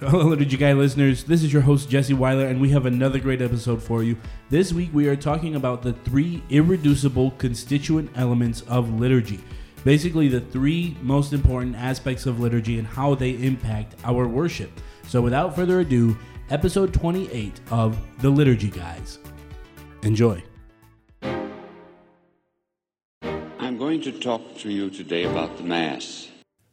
Hello, Liturgy Guy listeners. This is your host, Jesse Weiler, and we have another great episode for you. This week, we are talking about the three irreducible constituent elements of liturgy. Basically, the three most important aspects of liturgy and how they impact our worship. So, without further ado, episode 28 of The Liturgy Guys. Enjoy. I'm going to talk to you today about the Mass.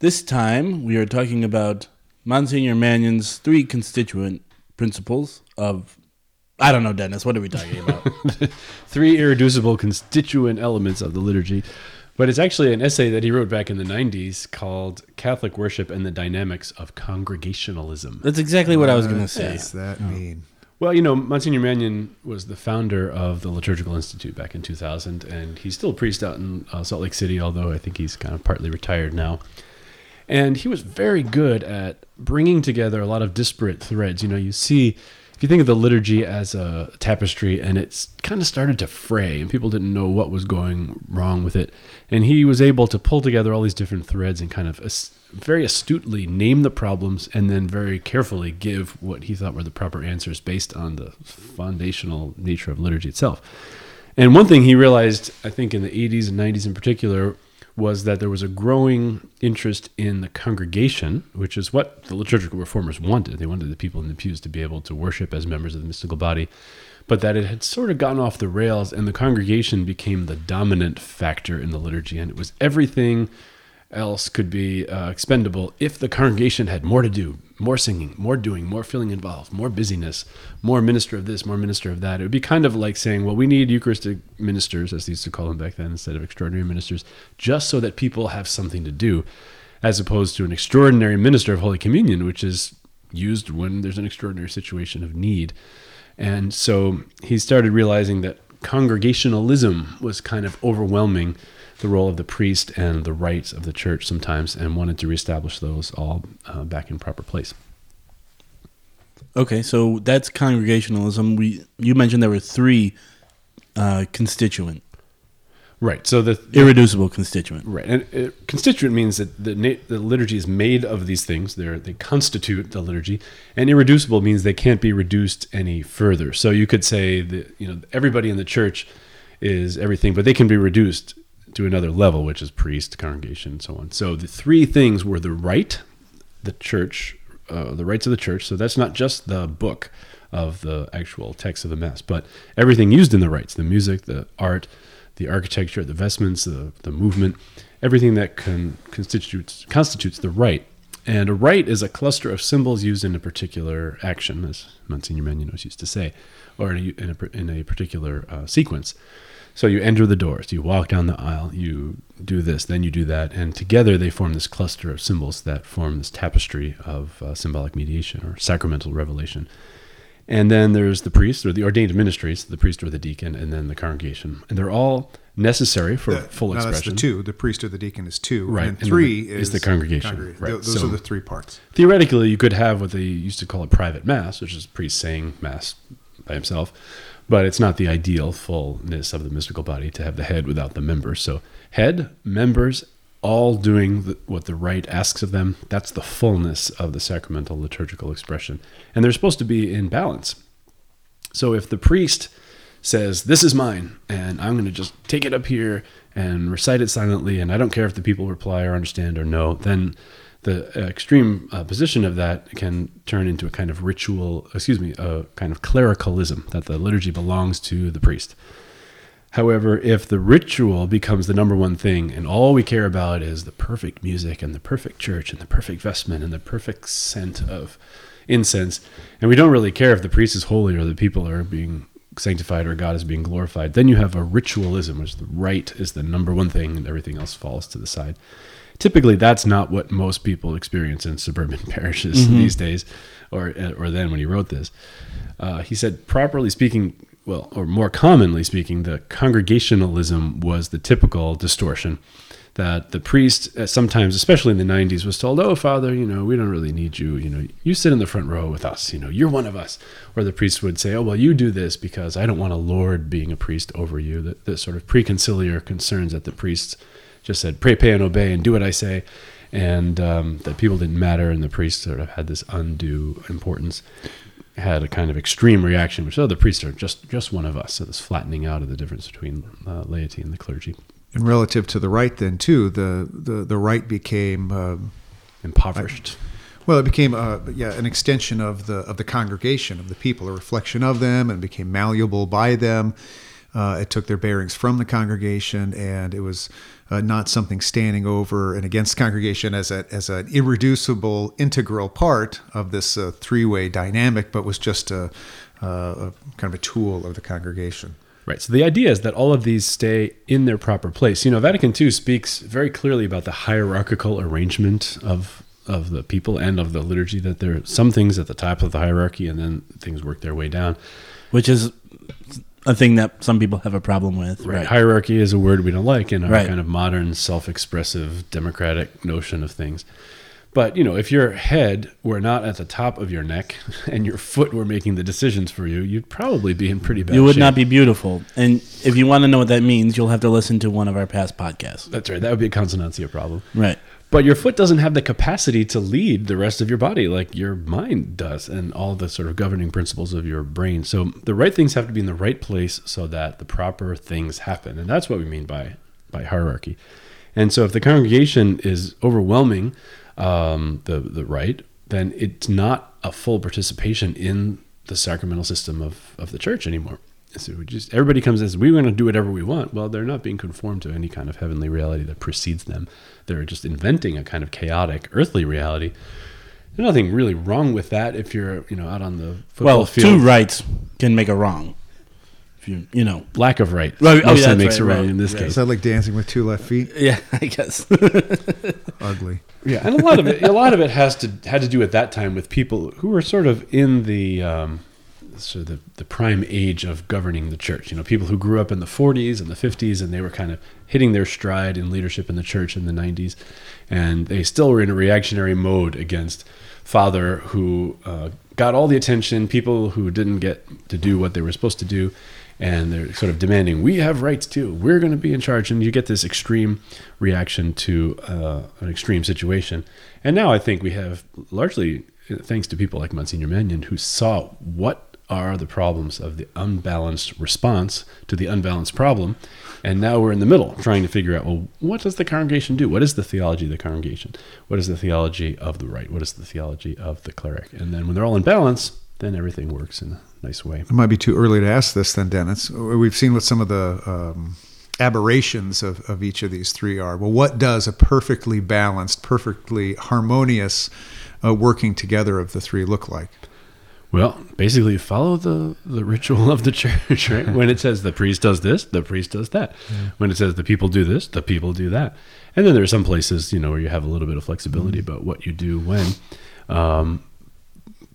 This time we are talking about Monsignor Mannion's three constituent principles of. I don't know, Dennis. What are we talking about? three irreducible constituent elements of the liturgy. But it's actually an essay that he wrote back in the 90s called Catholic Worship and the Dynamics of Congregationalism. That's exactly what I was going to say. What does that mean? Well, you know, Monsignor Mannion was the founder of the Liturgical Institute back in 2000, and he's still a priest out in uh, Salt Lake City, although I think he's kind of partly retired now. And he was very good at bringing together a lot of disparate threads. You know, you see, if you think of the liturgy as a tapestry and it's kind of started to fray and people didn't know what was going wrong with it. And he was able to pull together all these different threads and kind of very astutely name the problems and then very carefully give what he thought were the proper answers based on the foundational nature of liturgy itself. And one thing he realized, I think in the 80s and 90s in particular, was that there was a growing interest in the congregation, which is what the liturgical reformers wanted. They wanted the people in the pews to be able to worship as members of the mystical body, but that it had sort of gotten off the rails and the congregation became the dominant factor in the liturgy. And it was everything else could be uh, expendable if the congregation had more to do, more singing, more doing, more feeling involved, more busyness, more minister of this, more minister of that. It would be kind of like saying, well, we need Eucharistic ministers, as they used to call them back then, instead of extraordinary ministers, just so that people have something to do, as opposed to an extraordinary minister of Holy Communion, which is used when there's an extraordinary situation of need. And so he started realizing that congregationalism was kind of overwhelming the role of the priest and the rites of the church sometimes and wanted to reestablish those all uh, back in proper place. Okay, so that's congregationalism. We you mentioned there were three uh, constituent, right? So the, irreducible constituent, right? And uh, constituent means that the the liturgy is made of these things. They they constitute the liturgy, and irreducible means they can't be reduced any further. So you could say that you know everybody in the church is everything, but they can be reduced to another level, which is priest, congregation, and so on. So the three things were the rite, the church, uh, the rites of the church. So that's not just the book of the actual text of the mass, but everything used in the rites, the music, the art, the architecture, the vestments, the, the movement, everything that can, constitutes constitutes the rite. And a rite is a cluster of symbols used in a particular action, as Monsignor Maninos used to say, or in a, in a, in a particular uh, sequence. So you enter the doors, you walk down the aisle, you do this, then you do that, and together they form this cluster of symbols that form this tapestry of uh, symbolic mediation or sacramental revelation. And then there's the priest or the ordained ministries, the priest or the deacon, and then the congregation. And they're all necessary for the, full no, expression. That's the two. The priest or the deacon is two. Right. And, three the, is, is, the congregation. congregation. Right. Those so, are the three parts. Theoretically, you could have what they used to call a private mass, which is a priest saying mass by himself but it's not the ideal fullness of the mystical body to have the head without the members. So, head, members, all doing the, what the rite asks of them, that's the fullness of the sacramental liturgical expression. And they're supposed to be in balance. So, if the priest says, This is mine, and I'm going to just take it up here and recite it silently, and I don't care if the people reply or understand or know, then the extreme uh, position of that can turn into a kind of ritual, excuse me, a kind of clericalism that the liturgy belongs to the priest. However, if the ritual becomes the number one thing and all we care about is the perfect music and the perfect church and the perfect vestment and the perfect scent of incense, and we don't really care if the priest is holy or the people are being sanctified or God is being glorified, then you have a ritualism, which the rite is the number one thing and everything else falls to the side typically that's not what most people experience in suburban parishes these days, or or then when he wrote this. Uh, he said, properly speaking, well, or more commonly speaking, the congregationalism was the typical distortion that the priest, uh, sometimes, especially in the 90s, was told, Oh, Father, you know, we don't really need you. You know, you sit in the front row with us. You know, you're one of us. Or the priest would say, Oh, well, you do this because I don't want a Lord being a priest over you. The, the sort of preconciliar concerns that the priests just said, Pray, pay, and obey, and do what I say. And um, that people didn't matter, and the priests sort of had this undue importance had a kind of extreme reaction, which oh, the priests are just just one of us. So this flattening out of the difference between uh, laity and the clergy, And relative to the rite, then too, the the, the rite became um, impoverished. well, it became uh, yeah an extension of the of the congregation of the people, a reflection of them, and became malleable by them. Uh, it took their bearings from the congregation, and it was uh, not something standing over and against congregation as a as an irreducible, integral part of this uh, three way dynamic, but was just a, uh, a kind of a tool of the congregation. Right. So the idea is that all of these stay in their proper place. You know, Vatican II speaks very clearly about the hierarchical arrangement of of the people and of the liturgy. That there are some things at the top of the hierarchy, and then things work their way down. which is a thing that some people have a problem with. Right. Hierarchy is a word we don't like in our Right. kind of modern, self-expressive, democratic notion of things. But you know, if your head were not at the top of your neck and your foot were making the decisions for you, you'd probably be in pretty bad. You would shape. not be beautiful. And if you want to know what that means, you'll have to listen to one of our past podcasts. That's right. That would be a consonantia problem. Right. But your foot doesn't have the capacity to lead the rest of your body like your mind does and all the sort of governing principles of your brain. So the right things have to be in the right place so that the proper things happen. And that's what we mean by by hierarchy. And so if the congregation is overwhelming um, the the rite, then it's not a full participation in the sacramental system of, of the church anymore. So we just everybody comes and says we're going to do whatever we want. Well, they're not being conformed to any kind of heavenly reality that precedes them. They're just inventing a kind of chaotic earthly reality. There's nothing really wrong with that if you're you know out on the football Well, field. two rights can make a wrong. If you, you know. Lack of right. Right, oh, mostly that's makes right, a right, right, in this right. Is case. that like dancing with two left feet? Yeah, I guess. Ugly. Yeah, and a lot of it, a lot of it has to had to do at that time with people who were sort of in the um, sort of the, the prime age of governing the church. You know, people who grew up in the 40s and the 50s, and they were kind of hitting their stride in leadership in the church in the 90s, and they still were in a reactionary mode against father who uh, got all the attention, people who didn't get to do what they were supposed to do. And they're sort of demanding, we have rights too. We're going to be in charge. And you get this extreme reaction to uh, an extreme situation. And now I think we have largely, uh, thanks to people like Monsignor Mannion, who saw what are the problems of the unbalanced response to the unbalanced problem. And now we're in the middle trying to figure out, well, what does the congregation do? What is the theology of the congregation? What is the theology of the rite? What is the theology of the cleric? And then when they're all in balance, then everything works in a nice way. It might be too early to ask this then, Dennis. We've seen what some of the um, aberrations of, of each of these three are. Well, what does a perfectly balanced, perfectly harmonious uh, working together of the three look like? Well, basically, you follow the, the ritual of the church, right? when it says the priest does this, the priest does that. When it says the people do this, the people do that. And then there are some places, you know, where you have a little bit of flexibility about what you do when. Um,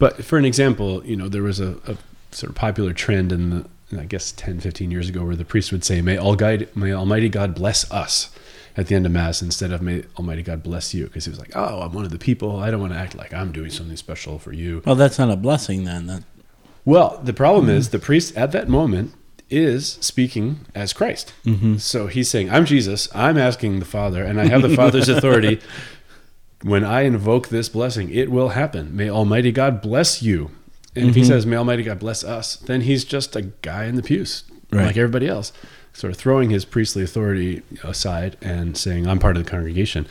but for an example, you know, there was a, a sort of popular trend in the, I guess, 10, 15 years ago where the priest would say, may, all guide, may Almighty God bless us at the end of Mass instead of may Almighty God bless you. Because he was like, oh, I'm one of the people. I don't want to act like I'm doing something special for you. well, that's not a blessing then. That, Well, the problem hmm. is the priest at that moment is speaking as Christ. Mm-hmm. So he's saying, I'm Jesus. I'm asking the Father, and I have the Father's authority. When I invoke this blessing, it will happen. May Almighty God bless you. And if he mm-hmm. says, May Almighty God bless us, then he's just a guy in the pews, Right. like everybody else, sort of throwing his priestly authority aside and saying, I'm part of the congregation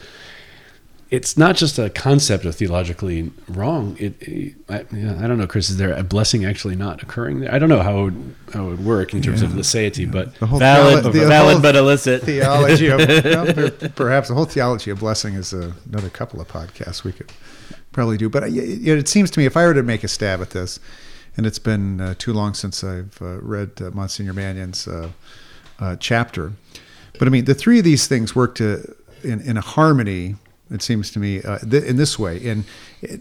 it's not just a concept of theologically wrong. It, it I, yeah, I don't know, Chris. Is there a blessing actually not occurring there? I don't know how it would, how it would work in terms of laicity, but The whole valid, theolo- the valid whole but illicit. theology of well, perhaps the whole theology of blessing is uh, another couple of podcasts we could probably do. But uh, y- y- it seems to me if I were to make a stab at this, and it's been uh, too long since I've uh, read uh, Monsignor Mannion's uh, uh, chapter, but I mean the three of these things work to in, in a harmony It seems to me uh, th- in this way, and it,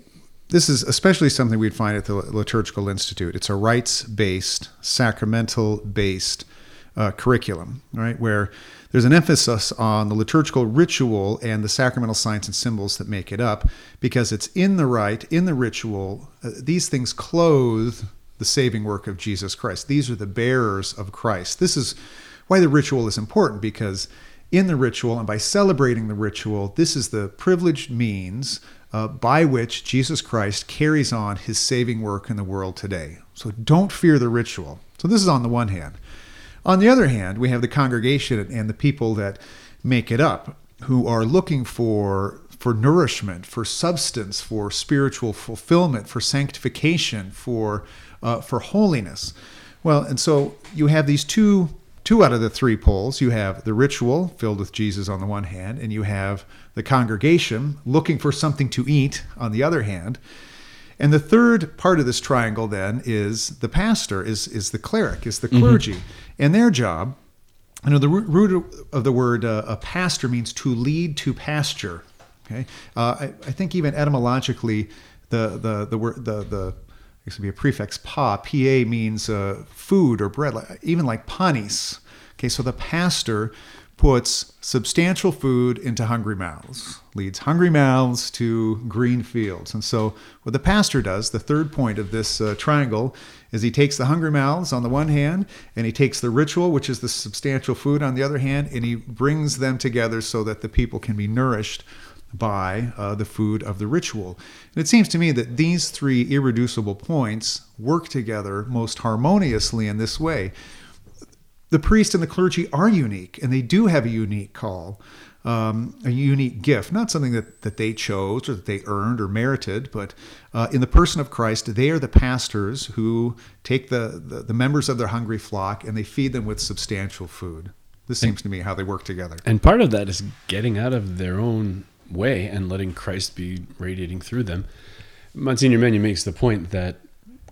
this is especially something we'd find at the Liturgical Institute. It's a rites-based, sacramental-based uh, curriculum, right? Where there's an emphasis on the liturgical ritual and the sacramental signs and symbols that make it up, because it's in the rite, in the ritual. Uh, these things clothe the saving work of Jesus Christ. These are the bearers of Christ. This is why the ritual is important, because in the ritual and by celebrating the ritual, this is the privileged means uh, by which Jesus Christ carries on his saving work in the world today. So don't fear the ritual. So this is on the one hand. On the other hand, we have the congregation and the people that make it up who are looking for for nourishment, for substance, for spiritual fulfillment, for sanctification, for uh, for holiness. Well, and so you have these two two out of the three poles. You have the ritual filled with Jesus on the one hand, and you have the congregation looking for something to eat on the other hand. And the third part of this triangle then is the pastor, is, is the cleric, is the clergy. Mm-hmm. And their job, you know, the root of the word uh, a pastor means to lead to pasture. Okay, uh, I, I, think even etymologically, the the the word the the it could be a prefix pa pa means uh, food or bread, even like panis. Okay, so the pastor puts substantial food into hungry mouths, leads hungry mouths to green fields. And so, what the pastor does, the third point of this uh, triangle, is he takes the hungry mouths on the one hand, and he takes the ritual, which is the substantial food, on the other hand, and he brings them together so that the people can be nourished by uh, the food of the ritual. And it seems to me that these three irreducible points work together most harmoniously in this way the priest and the clergy are unique and they do have a unique call, um, a unique gift, not something that, that they chose or that they earned or merited, but uh, in the person of Christ, they are the pastors who take the, the, the, members of their hungry flock and they feed them with substantial food. This seems to me how they work together. And part of that is getting out of their own way and letting Christ be radiating through them. Monsignor Mannion makes the point that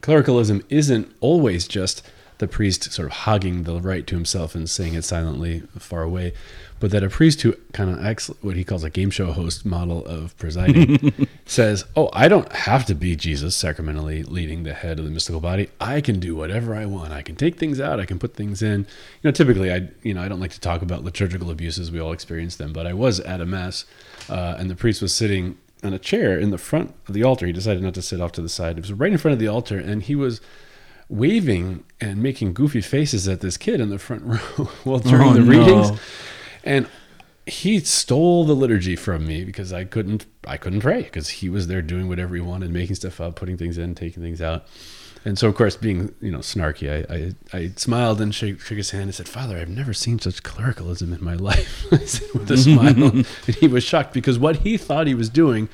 clericalism isn't always just the priest sort of hogging the rite to himself and saying it silently far away, but that a priest who kind of acts what he calls a game show host model of presiding says, "Oh, I don't have to be Jesus sacramentally leading the head of the mystical body. I can do whatever I want. I can take things out. I can put things in. You know, typically, I you know I don't like to talk about liturgical abuses. We all experience them, but I was at a mass, uh, and the priest was sitting on a chair in the front of the altar. He decided not to sit off to the side. It was right in front of the altar, and he was waving and making goofy faces at this kid in the front row while during oh, the readings. No. And he stole the liturgy from me because I couldn't I couldn't pray because he was there doing whatever he wanted, making stuff up, putting things in, taking things out. And so, of course, being you know snarky, I I, I smiled and shook, shook, his hand and said, "Father, I've never seen such clericalism in my life." with a smile, and he was shocked because what he thought he was doing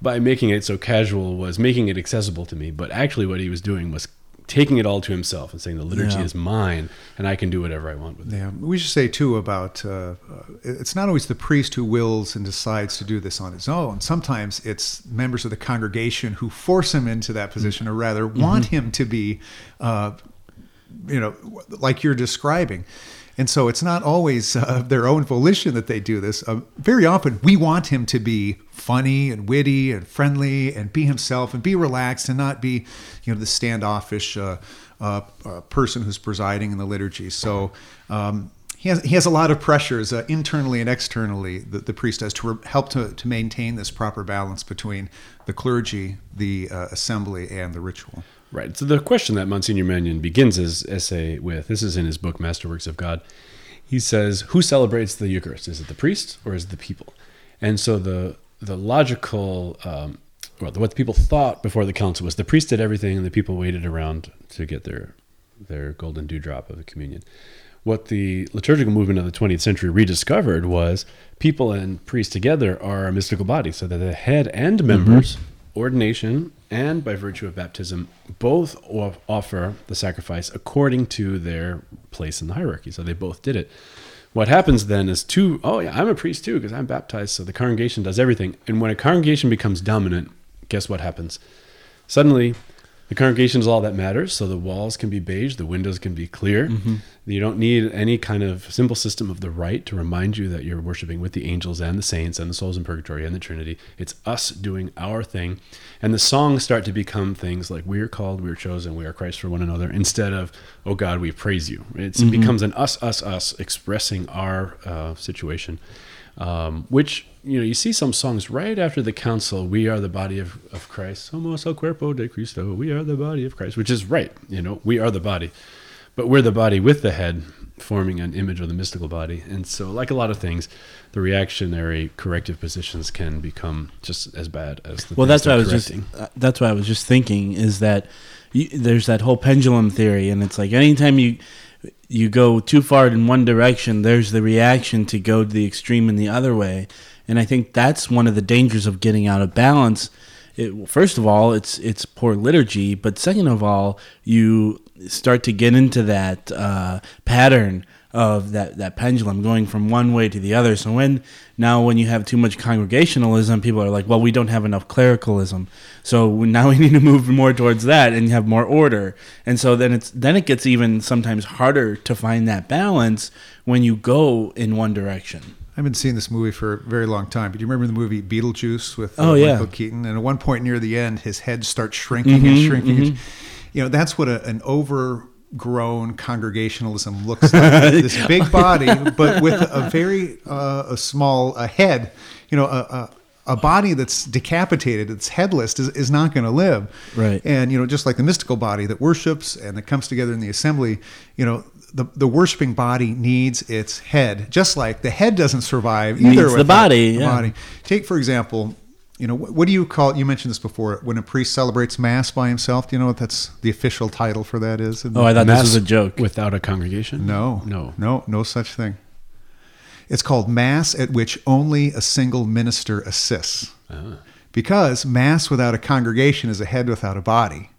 by making it so casual was making it accessible to me, but actually, what he was doing was taking it all to himself and saying the liturgy yeah. is mine and I can do whatever I want with it. Yeah, we should say too about uh, it's not always the priest who wills and decides to do this on his own. Sometimes it's members of the congregation who force him into that position, or rather mm-hmm. want him to be, uh, you know, like you're describing. And so it's not always uh, their own volition that they do this. Uh, very often, we want him to be funny and witty and friendly and be himself and be relaxed and not be, you know, the standoffish uh, uh, uh person who's presiding in the liturgy. So um, he has he has a lot of pressures uh, internally and externally that the priest has to re- help to, to maintain this proper balance between the clergy, the assembly, and the ritual. Right. So the question that Monsignor Mannion begins his essay with, this is in his book Masterworks of God. He says, "Who celebrates the Eucharist? Is it the priest or is it the people?" And so the the logical, um, well, what the people thought before the council was the priest did everything and the people waited around to get their their golden dewdrop of the communion. What the liturgical movement of the 20th century rediscovered was people and priests together are a mystical body, so that the head and members, mm-hmm. ordination and by virtue of baptism, both offer the sacrifice according to their place in the hierarchy. So they both did it. What happens then is two, oh yeah, I'm a priest too because I'm baptized. So the congregation does everything. And when a congregation becomes dominant, guess what happens? Suddenly, The congregation is all that matters. So the walls can be beige, the windows can be clear. You don't need any kind of simple system of the rite to remind you that you're worshiping with the angels and the saints and the souls in purgatory and the Trinity. It's us doing our thing. And the songs start to become things like we are called, we are chosen, we are Christ for one another, instead of, oh God, we praise you. It's, It becomes an us, us, us expressing our uh, situation um, which you know you see some songs right after the council we are the body of, of christ. Somos el cuerpo de cristo we are the body of christ which is right you know we are the body. But we're the body with the head forming an image of the mystical body. And so like a lot of things the reactionary corrective positions can become just as bad as the Well, that's what I was just. Uh, that's what I was just thinking is that you, there's that whole pendulum theory, and it's like anytime you you go too far in one direction, there's the reaction to go to the extreme in the other way, and I think that's one of the dangers of getting out of balance. It, first of all, it's it's poor liturgy, but second of all, you start to get into that uh, pattern of that, that pendulum going from one way to the other. So when now when you have too much congregationalism, people are like, well, we don't have enough clericalism. So now we need to move more towards that and have more order. And so then it's then it gets even sometimes harder to find that balance when you go in one direction. I've been seeing this movie for a very long time. But do you remember the movie Beetlejuice with uh, Oh, yeah. Michael Keaton? And at one point near the end, his head starts shrinking Mm-hmm, and shrinking. You know, that's what a, an overgrown congregationalism looks like. this big body, but with a very uh, a small a head. You know, a, a, a body that's decapitated, it's headless, is, is not going to live. Right. And you know, just like the mystical body that worships and that comes together in the assembly, you know, the, the worshiping body needs its head, just like the head doesn't survive either. Needs the body, the yeah. body. Take for example, you know, what, what do you call? You mentioned this before. When a priest celebrates mass by himself, do you know what that's the official title for that is? Oh, I thought this was a joke. without a congregation no, no no, no such thing. It's called mass at which only a single minister assists. Ah. Because mass without a congregation is a head without a body.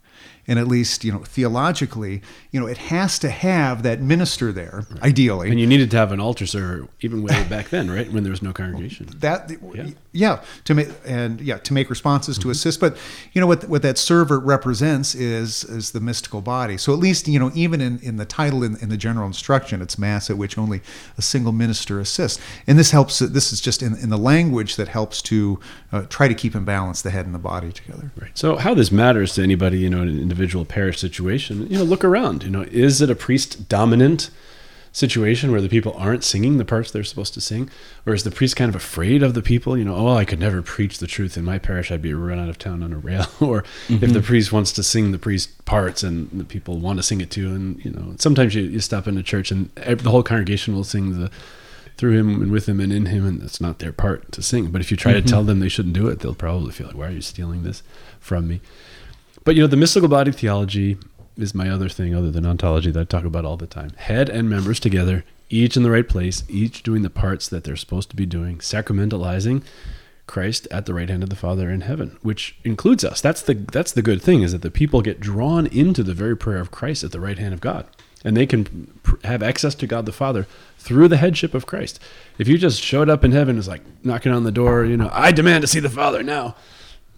And at least, you know, theologically, you know, it has to have that minister there, ideally. and you needed to have an altar server even way back then right when there was no congregation that Yeah. yeah. to make and yeah to make responses Mm-hmm. to assist but you know what what that server represents is is the mystical body so at least you know even in in the title in, in the general instruction it's mass at which only a single minister assists and this helps this is just in, in the language that helps to uh, try to keep in balance the head and the body together Right. So how this matters to anybody, you know, in individual parish situation, you know, look around. You know, is it a priest dominant situation where the people aren't singing the parts they're supposed to sing, or is the priest kind of afraid of the people? You know, oh, I could never preach the truth in my parish; I'd be run out of town on a rail. or if the mhm. priest wants to sing the priest parts and the people want to sing it too, and you know, sometimes you, you stop in a church and the whole congregation will sing the through him and with him and in him, and that's not their part to sing. But if you try to mm-hmm. tell them they shouldn't do it, they'll probably feel like, "Why are you stealing this from me?" But you know, the mystical body theology is my other thing, other than ontology, that I talk about all the time. Head and members together, each in the right place, each doing the parts that they're supposed to be doing, sacramentalizing Christ at the right hand of the Father in heaven, which includes us. That's the that's the good thing is that the people get drawn into the very prayer of Christ at the right hand of God, and they can pr- have access to God the Father through the headship of Christ. If you just showed up in heaven, was like knocking on the door, you know, I demand to see the Father now.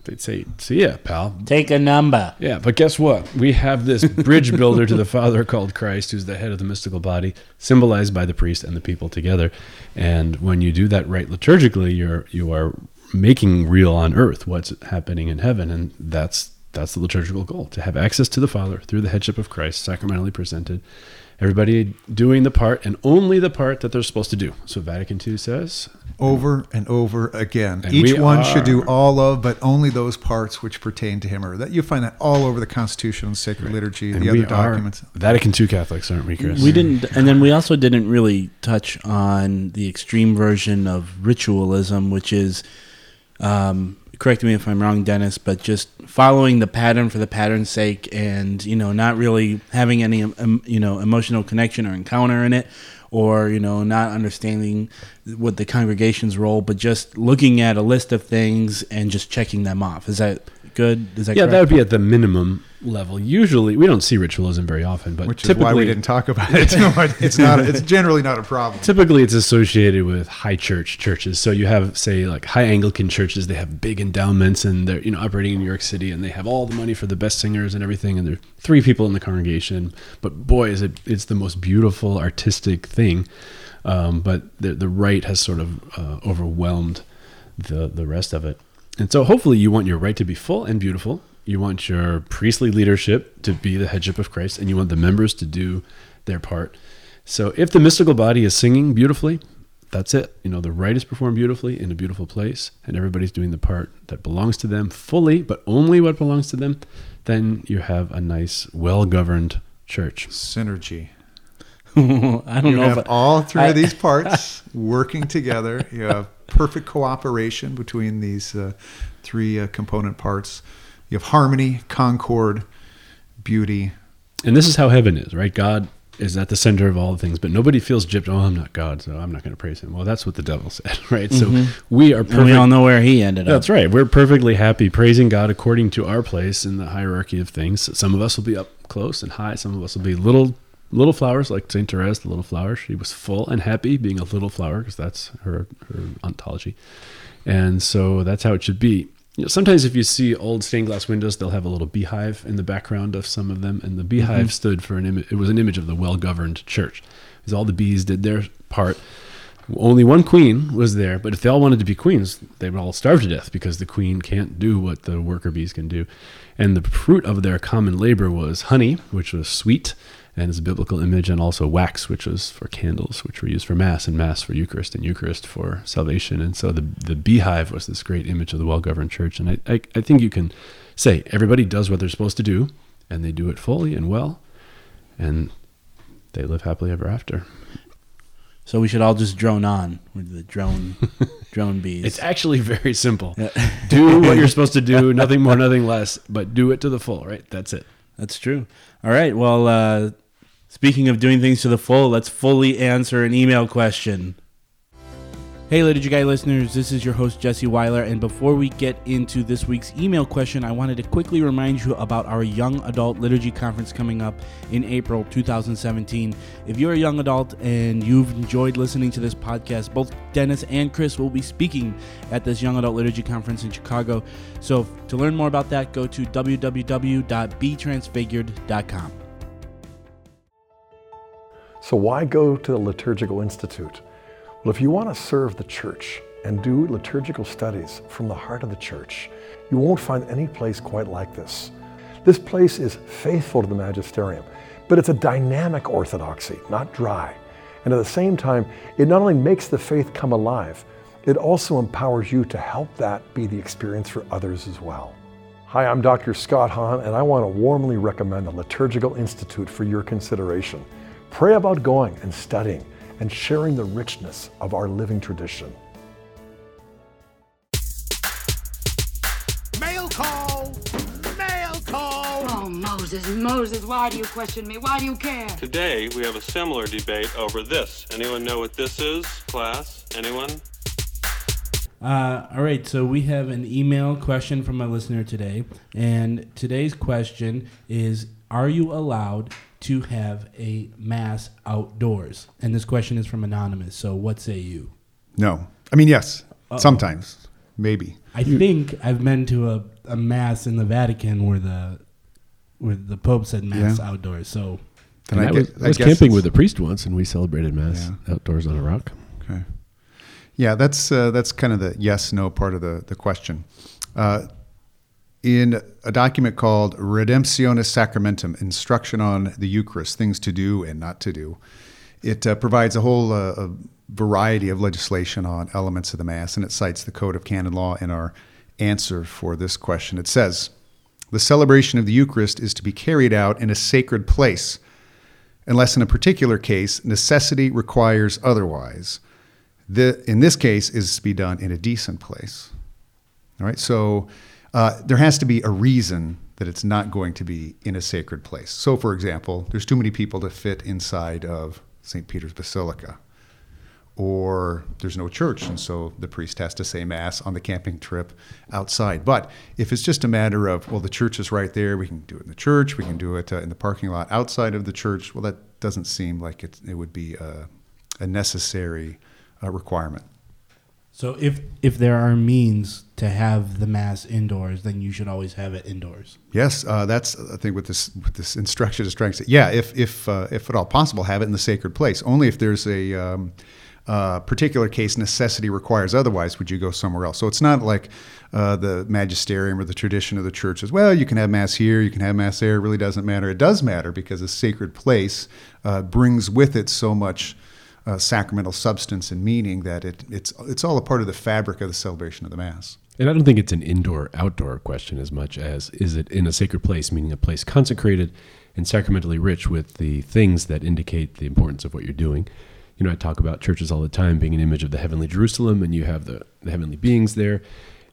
They'd say, "See ya, pal. Take a number. Yeah, but guess what? We have this bridge builder to the Father called Christ, who's the head of the mystical body, symbolized by the priest and the people together. And when you do that right liturgically, you're you are making real on earth what's happening in heaven, and that's that's the liturgical goal: to have access to the Father through the headship of Christ, sacramentally presented. Everybody doing the part and only the part that they're supposed to do. So Vatican II says, over and over again. And Each we one should do all of, but only those parts which pertain to him. Or that you find that all over the Constitution, and Sacred Liturgy, and the other documents. Vatican II Catholics, aren't we, Chris? We didn't, and then we also didn't really touch on the extreme version of ritualism, which is, um, correct me if I'm wrong, Dennis, but just following the pattern for the pattern's sake, and you know, not really having any, um, you know, emotional connection or encounter in it, or you know, not understanding what the congregation's role, but just looking at a list of things and just checking them off. Is that good? Is that yeah, correct? that would be at the minimum. Level, usually we don't see ritualism very often, but which is typically, why we didn't talk about it. it's not. It's generally not a problem. Typically, it's associated with high church churches. So you have, say, like high Anglican churches. They have big endowments, and they're you know operating in New York City, and they have all the money for the best singers and everything. And there are three people in the congregation, but boy, is it it's the most beautiful artistic thing. Um, but the the rite has sort of uh, overwhelmed the the rest of it. And so, hopefully, you want your rite to be full and beautiful. You want your priestly leadership to be the headship of Christ, and you want the members to do their part. So, if the mystical body is singing beautifully, that's it. You know, the rite is performed beautifully in a beautiful place, and everybody's doing the part that belongs to them fully, but only what belongs to them. Then you have a nice, well governed church. Synergy. I don't You know have all three I- of these parts working together. You have perfect cooperation between these uh, three uh, component parts. You have harmony, concord, beauty. And this is how heaven is, right? God is at the center of all things, but nobody feels gypped. Oh, I'm not God, so I'm not going to praise him. Well, that's what the devil said, right? So mm-hmm. we are and we all know where he ended up. That's right. We're perfectly happy praising God according to our place in the hierarchy of things. Some of us will be up close and high. Some of us will be little little flowers, like Saint Therese, the little flower. She was full and happy being a little flower because that's her her ontology, and so that's how it should be. You know, sometimes if you see old stained glass windows, they'll have a little beehive in the background of some of them, and the beehive mm-hmm. stood for an image. It was an image of the well-governed church, because all the bees did their part. Only one queen was there, but if they all wanted to be queens, they would all starve to death because the queen can't do what the worker bees can do. And the fruit of their common labor was honey, which was sweet and is a biblical image, and also wax, which was for candles, which were used for Mass, and Mass for Eucharist, and Eucharist for salvation. And so the, the beehive was this great image of the well governed church. And I, I, I think you can say everybody does what they're supposed to do, and they do it fully and well, and they live happily ever after. So we should all just drone on with the drone drone bees. It's actually very simple. do what you're supposed to do, nothing more, nothing less, but do it to the full, right? That's it. That's true. All right. Well, uh, speaking of doing things to the full, let's fully answer an email question. Hey, Liturgy Guy listeners, this is your host, Jesse Weiler. And before we get into this week's email question, I wanted to quickly remind you about our Young Adult Liturgy Conference coming up in April 2017. If you're a young adult and you've enjoyed listening to this podcast, both Dennis and Chris will be speaking at this Young Adult Liturgy Conference in Chicago. So to learn more about that, go to www.betransfigured.com. So, why go to the Liturgical Institute? Well, if you want to serve the church and do liturgical studies from the heart of the church, you won't find any place quite like this. This place is faithful to the magisterium, but it's a dynamic orthodoxy, not dry. And at the same time, it not only makes the faith come alive, it also empowers you to help that be the experience for others as well. Hi, I'm Dr. Scott Hahn, and I want to warmly recommend the Liturgical Institute for your consideration. Pray about going and studying and sharing the richness of our living tradition. Mail call! Mail call! Oh, Moses, Moses, why do you question me? Why do you care? Today, we have a similar debate over this. Anyone know what this is, class? Anyone? Uh, all right, so we have an email question from a listener today, and today's question is: Are you allowed to have a mass outdoors? And this question is from anonymous. So, what say you? No, I mean yes. Sometimes, maybe. I think I've been to a, a mass in the Vatican where the where the Pope said mass Yeah. outdoors. So, Then And I, was, get- I was camping with a priest once, and we celebrated Mass outdoors on a rock. Okay. Yeah, that's uh, that's kind of the yes no part of the the question. Uh, in a document called Redemptionis Sacramentum, Instruction on the Eucharist, Things to Do and Not to Do, it uh, provides a whole uh, a variety of legislation on elements of the Mass, and it cites the Code of Canon Law in our answer for this question. It says, The celebration of the Eucharist is to be carried out in a sacred place, unless in a particular case necessity requires otherwise. The, in this case, is to be done in a decent place. All right, so uh, there has to be a reason that it's not going to be in a sacred place. So, for example, there's too many people to fit inside of St. Peter's Basilica, or there's no church, and so the priest has to say Mass on the camping trip outside. But if it's just a matter of, well, the church is right there, we can do it in the church, we can do it uh, in the parking lot outside of the church, well, that doesn't seem like it, it would be a, a necessary uh, requirement. So if if there are means to have the mass indoors, then you should always have it indoors. Yes, uh, that's I think with this what this instruction is trying to say. Yeah, if if uh, if at all possible, have it in the sacred place. Only if there's a um, uh, particular case necessity requires otherwise would you go somewhere else. So it's not like uh, the magisterium or the tradition of the church is well, you can have mass here, you can have mass there. It really doesn't matter. It does matter because a sacred place uh, brings with it so much. Uh, sacramental substance and meaning that it, it's it's all a part of the fabric of the celebration of the mass. And I don't think it's an indoor outdoor question as much as is it in a sacred place, meaning a place consecrated and sacramentally rich with the things that indicate the importance of what you're doing. You know, I talk about churches all the time being an image of the heavenly Jerusalem, and you have the, the heavenly beings there.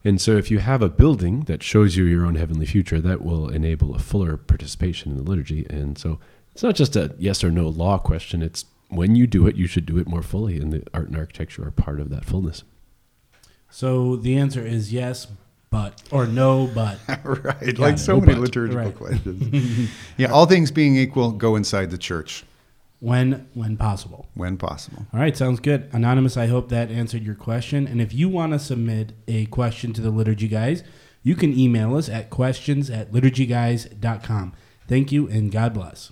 And so, if you have a building that shows you your own heavenly future, that will enable a fuller participation in the liturgy. And so, it's not just a yes or no law question, it's when you do it, you should do it more fully, and the art and architecture are part of that fullness. So the answer is yes, but or no, but right, like it. so Oh, many but. liturgical Right. questions. yeah, all things being equal, go inside the church when when possible. when possible. All right, sounds good. Anonymous, I hope that answered your question. And if you want to submit a question to the Liturgy Guys, you can email us at questions at liturgyguys.com. Thank you and God bless.